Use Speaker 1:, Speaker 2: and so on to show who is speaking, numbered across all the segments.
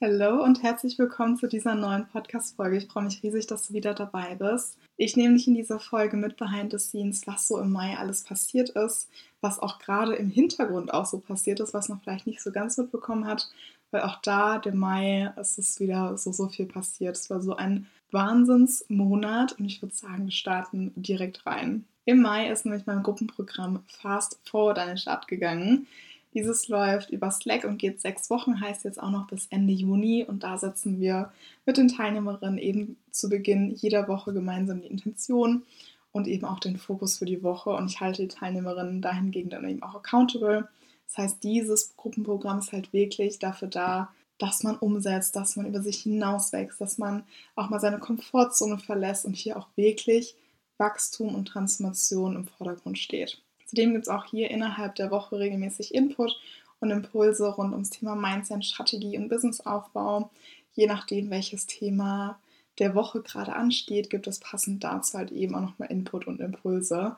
Speaker 1: Hallo und herzlich willkommen zu dieser neuen Podcast-Folge. Ich freue mich riesig, dass du wieder dabei bist. Ich nehme dich in dieser Folge mit behind the scenes, was so im Mai alles passiert ist, was auch gerade im Hintergrund auch so passiert ist, was man vielleicht nicht so ganz mitbekommen hat, weil auch da, der Mai, es ist wieder so, so viel passiert. Es war so ein Wahnsinnsmonat und ich würde sagen, wir starten direkt rein. Im Mai ist nämlich mein Gruppenprogramm Fast Forward an den Start gegangen. Dieses läuft über Slack und geht sechs Wochen, heißt jetzt auch noch bis Ende Juni. Und da setzen wir mit den Teilnehmerinnen eben zu Beginn jeder Woche gemeinsam die Intention und eben auch den Fokus für die Woche. Und ich halte die Teilnehmerinnen dahingegen dann eben auch accountable. Das heißt, dieses Gruppenprogramm ist halt wirklich dafür da, dass man umsetzt, dass man über sich hinauswächst, dass man auch mal seine Komfortzone verlässt und hier auch wirklich Wachstum und Transformation im Vordergrund steht. Zudem gibt es auch hier innerhalb der Woche regelmäßig Input und Impulse rund ums Thema Mindset, Strategie und Businessaufbau. Je nachdem, welches Thema der Woche gerade ansteht, gibt es passend dazu halt eben auch nochmal Input und Impulse.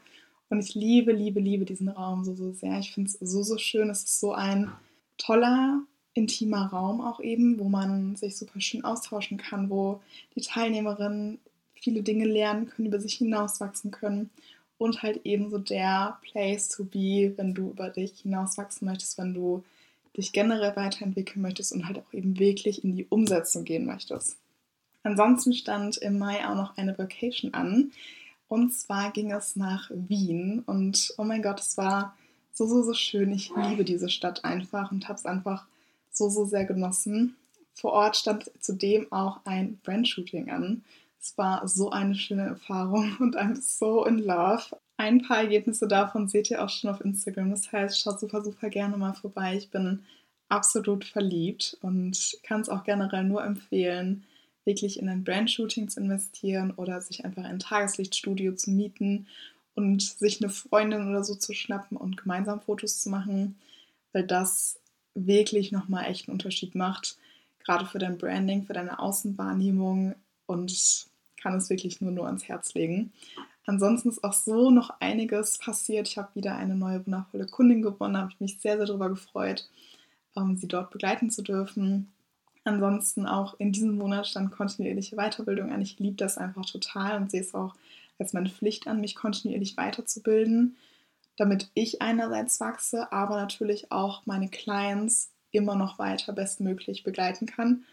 Speaker 1: Und ich liebe, liebe, liebe diesen Raum so, so sehr. Ich finde es so, so schön. Es ist so ein toller, intimer Raum auch eben, wo man sich super schön austauschen kann, wo die Teilnehmerinnen viele Dinge lernen können, über sich hinauswachsen können und halt eben so der Place to be, wenn du über dich hinauswachsen möchtest, wenn du dich generell weiterentwickeln möchtest und halt auch eben wirklich in die Umsetzung gehen möchtest. Ansonsten stand im Mai auch noch eine Vacation an. Und zwar ging es nach Wien. Und oh mein Gott, es war so, so, so schön. Ich liebe diese Stadt einfach und habe es einfach so, so sehr genossen. Vor Ort stand zudem auch ein Brandshooting an. Es war so eine schöne Erfahrung und I'm so in love. Ein paar Ergebnisse davon seht ihr auch schon auf Instagram. Das heißt, schaut super, super gerne mal vorbei. Ich bin absolut verliebt und kann es auch generell nur empfehlen, wirklich in ein Brandshooting zu investieren oder sich einfach ein Tageslichtstudio zu mieten und sich eine Freundin oder so zu schnappen und gemeinsam Fotos zu machen, weil das wirklich nochmal echt einen Unterschied macht, gerade für dein Branding, für deine Außenwahrnehmung und kann es wirklich nur, nur ans Herz legen. Ansonsten ist auch so noch einiges passiert. Ich habe wieder eine neue wundervolle Kundin gewonnen, habe ich mich sehr, sehr darüber gefreut, ähm, sie dort begleiten zu dürfen. Ansonsten auch in diesem Monat stand kontinuierliche Weiterbildung an. Ich liebe das einfach total und sehe es auch als meine Pflicht an, mich kontinuierlich weiterzubilden, damit ich einerseits wachse, aber natürlich auch meine Clients immer noch weiter bestmöglich begleiten kann.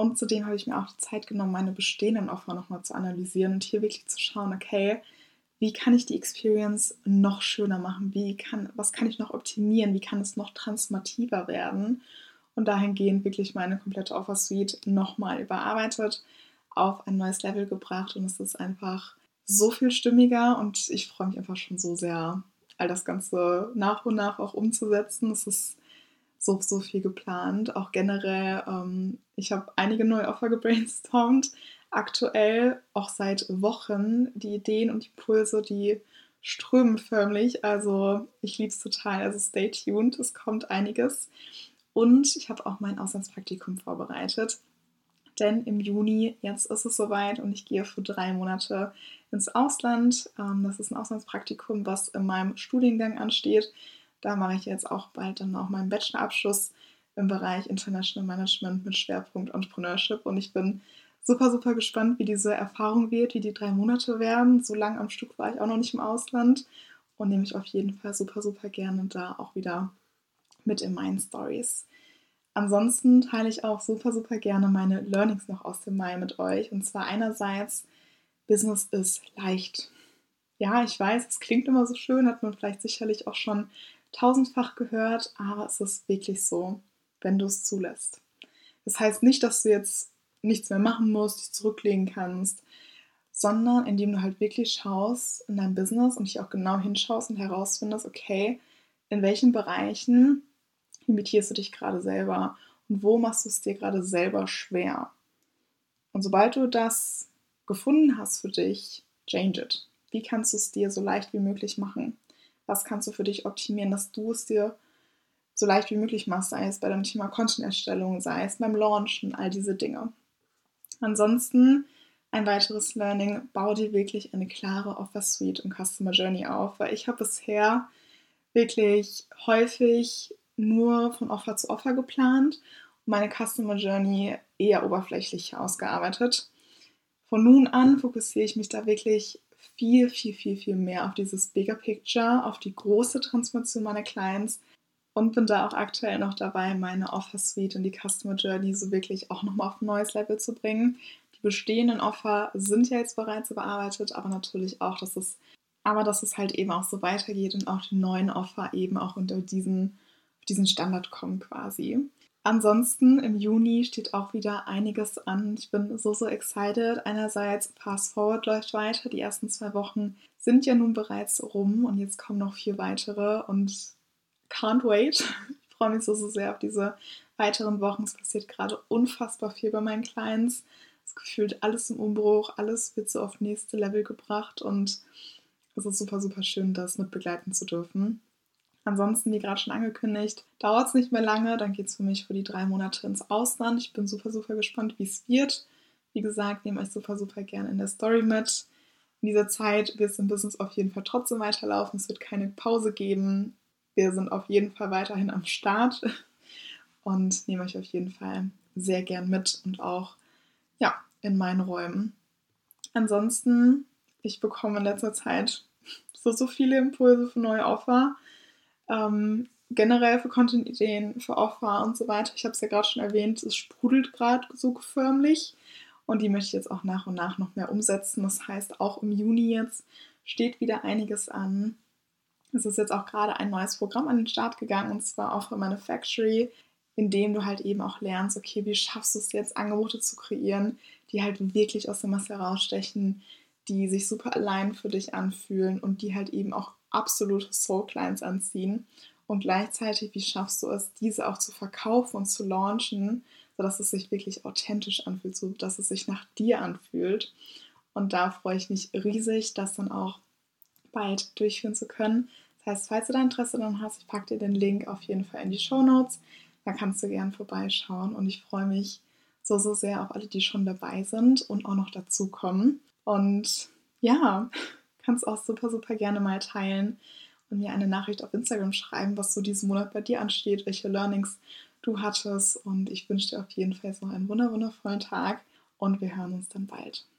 Speaker 1: Und zudem habe ich mir auch die Zeit genommen, meine bestehenden Offer nochmal zu analysieren und hier wirklich zu schauen, okay, wie kann ich die Experience noch schöner machen? Wie kann, was kann ich noch optimieren? Wie kann es noch transformativer werden? Und dahingehend wirklich meine komplette Offer Suite nochmal überarbeitet, auf ein neues Level gebracht und es ist einfach so viel stimmiger und ich freue mich einfach schon so sehr, all das Ganze nach und nach auch umzusetzen. Es ist so, so viel geplant. Auch generell, ähm, ich habe einige neue Offer gebrainstormt. Aktuell auch seit Wochen die Ideen und Impulse, die strömen förmlich. Also ich liebe es total. Also stay tuned, es kommt einiges. Und ich habe auch mein Auslandspraktikum vorbereitet. Denn im Juni, jetzt ist es soweit und ich gehe für drei Monate ins Ausland. Ähm, das ist ein Auslandspraktikum, was in meinem Studiengang ansteht. Da mache ich jetzt auch bald dann auch meinen Bachelorabschluss im Bereich International Management mit Schwerpunkt Entrepreneurship und ich bin super, super gespannt, wie diese Erfahrung wird, wie die drei Monate werden. So lange am Stück war ich auch noch nicht im Ausland und nehme ich auf jeden Fall super, super gerne da auch wieder mit in meinen Stories. Ansonsten teile ich auch super, super gerne meine Learnings noch aus dem Mai mit euch. Und zwar einerseits, Business ist leicht. Ja, ich weiß, es klingt immer so schön, hat man vielleicht sicherlich auch schon tausendfach gehört, aber es ist wirklich so, wenn du es zulässt. Das heißt nicht, dass du jetzt nichts mehr machen musst, dich zurücklegen kannst, sondern indem du halt wirklich schaust in dein Business und dich auch genau hinschaust und herausfindest, okay, in welchen Bereichen limitierst du dich gerade selber und wo machst du es dir gerade selber schwer. Und sobald du das gefunden hast für dich, change it. Wie kannst du es dir so leicht wie möglich machen? Was kannst du für dich optimieren, dass du es dir so leicht wie möglich machst, sei es bei dem Thema Content-Erstellung, sei es beim Launchen, all diese Dinge. Ansonsten ein weiteres Learning, bau dir wirklich eine klare Offer Suite und Customer Journey auf, weil ich habe bisher wirklich häufig nur von Offer zu Offer geplant meine Customer Journey eher oberflächlich ausgearbeitet. Von nun an fokussiere ich mich da wirklich viel, viel, viel, viel mehr auf dieses Bigger Picture, auf die große Transformation meiner Clients und bin da auch aktuell noch dabei, meine Offer Suite und die Customer Journey so wirklich auch nochmal auf ein neues Level zu bringen. Die bestehenden Offer sind ja jetzt bereits überarbeitet, aber natürlich auch, dass es, aber dass es halt eben auch so weitergeht und auch die neuen Offer eben auch unter diesen, diesen Standard kommen quasi. Ansonsten im Juni steht auch wieder einiges an. Ich bin so, so excited. Einerseits Fast Forward läuft weiter. Die ersten zwei Wochen sind ja nun bereits rum und jetzt kommen noch vier weitere und can't wait. Ich freue mich so, so sehr auf diese weiteren Wochen. Es passiert gerade unfassbar viel bei meinen Clients. Es gefühlt alles im Umbruch, alles wird so auf nächste Level gebracht und es ist super, super schön, das mit begleiten zu dürfen. Ansonsten, wie gerade schon angekündigt, dauert es nicht mehr lange. Dann geht es für mich für die drei Monate ins Ausland. Ich bin super, super gespannt, wie es wird. Wie gesagt, nehme euch super, super gerne in der Story mit. In dieser Zeit wird es im Business auf jeden Fall trotzdem weiterlaufen. Es wird keine Pause geben. Wir sind auf jeden Fall weiterhin am Start und nehme euch auf jeden Fall sehr gern mit und auch ja, in meinen Räumen. Ansonsten, ich bekomme in letzter Zeit so, so viele Impulse für neue Offer. Ähm, generell für Content-Ideen, für Offer und so weiter. Ich habe es ja gerade schon erwähnt, es sprudelt gerade so förmlich und die möchte ich jetzt auch nach und nach noch mehr umsetzen. Das heißt, auch im Juni jetzt steht wieder einiges an. Es ist jetzt auch gerade ein neues Programm an den Start gegangen und zwar für Manufactory, in dem du halt eben auch lernst, okay, wie schaffst du es jetzt, Angebote zu kreieren, die halt wirklich aus der Masse herausstechen, die sich super allein für dich anfühlen und die halt eben auch absolute Soul Clients anziehen. Und gleichzeitig, wie schaffst du es, diese auch zu verkaufen und zu launchen, sodass es sich wirklich authentisch anfühlt, so dass es sich nach dir anfühlt. Und da freue ich mich riesig, das dann auch bald durchführen zu können. Das heißt, falls du da Interesse daran hast, ich packe dir den Link auf jeden Fall in die Show Notes. Da kannst du gerne vorbeischauen und ich freue mich so, so sehr auf alle, die schon dabei sind und auch noch dazukommen. Und ja, kannst auch super, super gerne mal teilen und mir eine Nachricht auf Instagram schreiben, was so diesen Monat bei dir ansteht, welche Learnings du hattest. Und ich wünsche dir auf jeden Fall noch einen wundervollen Tag und wir hören uns dann bald.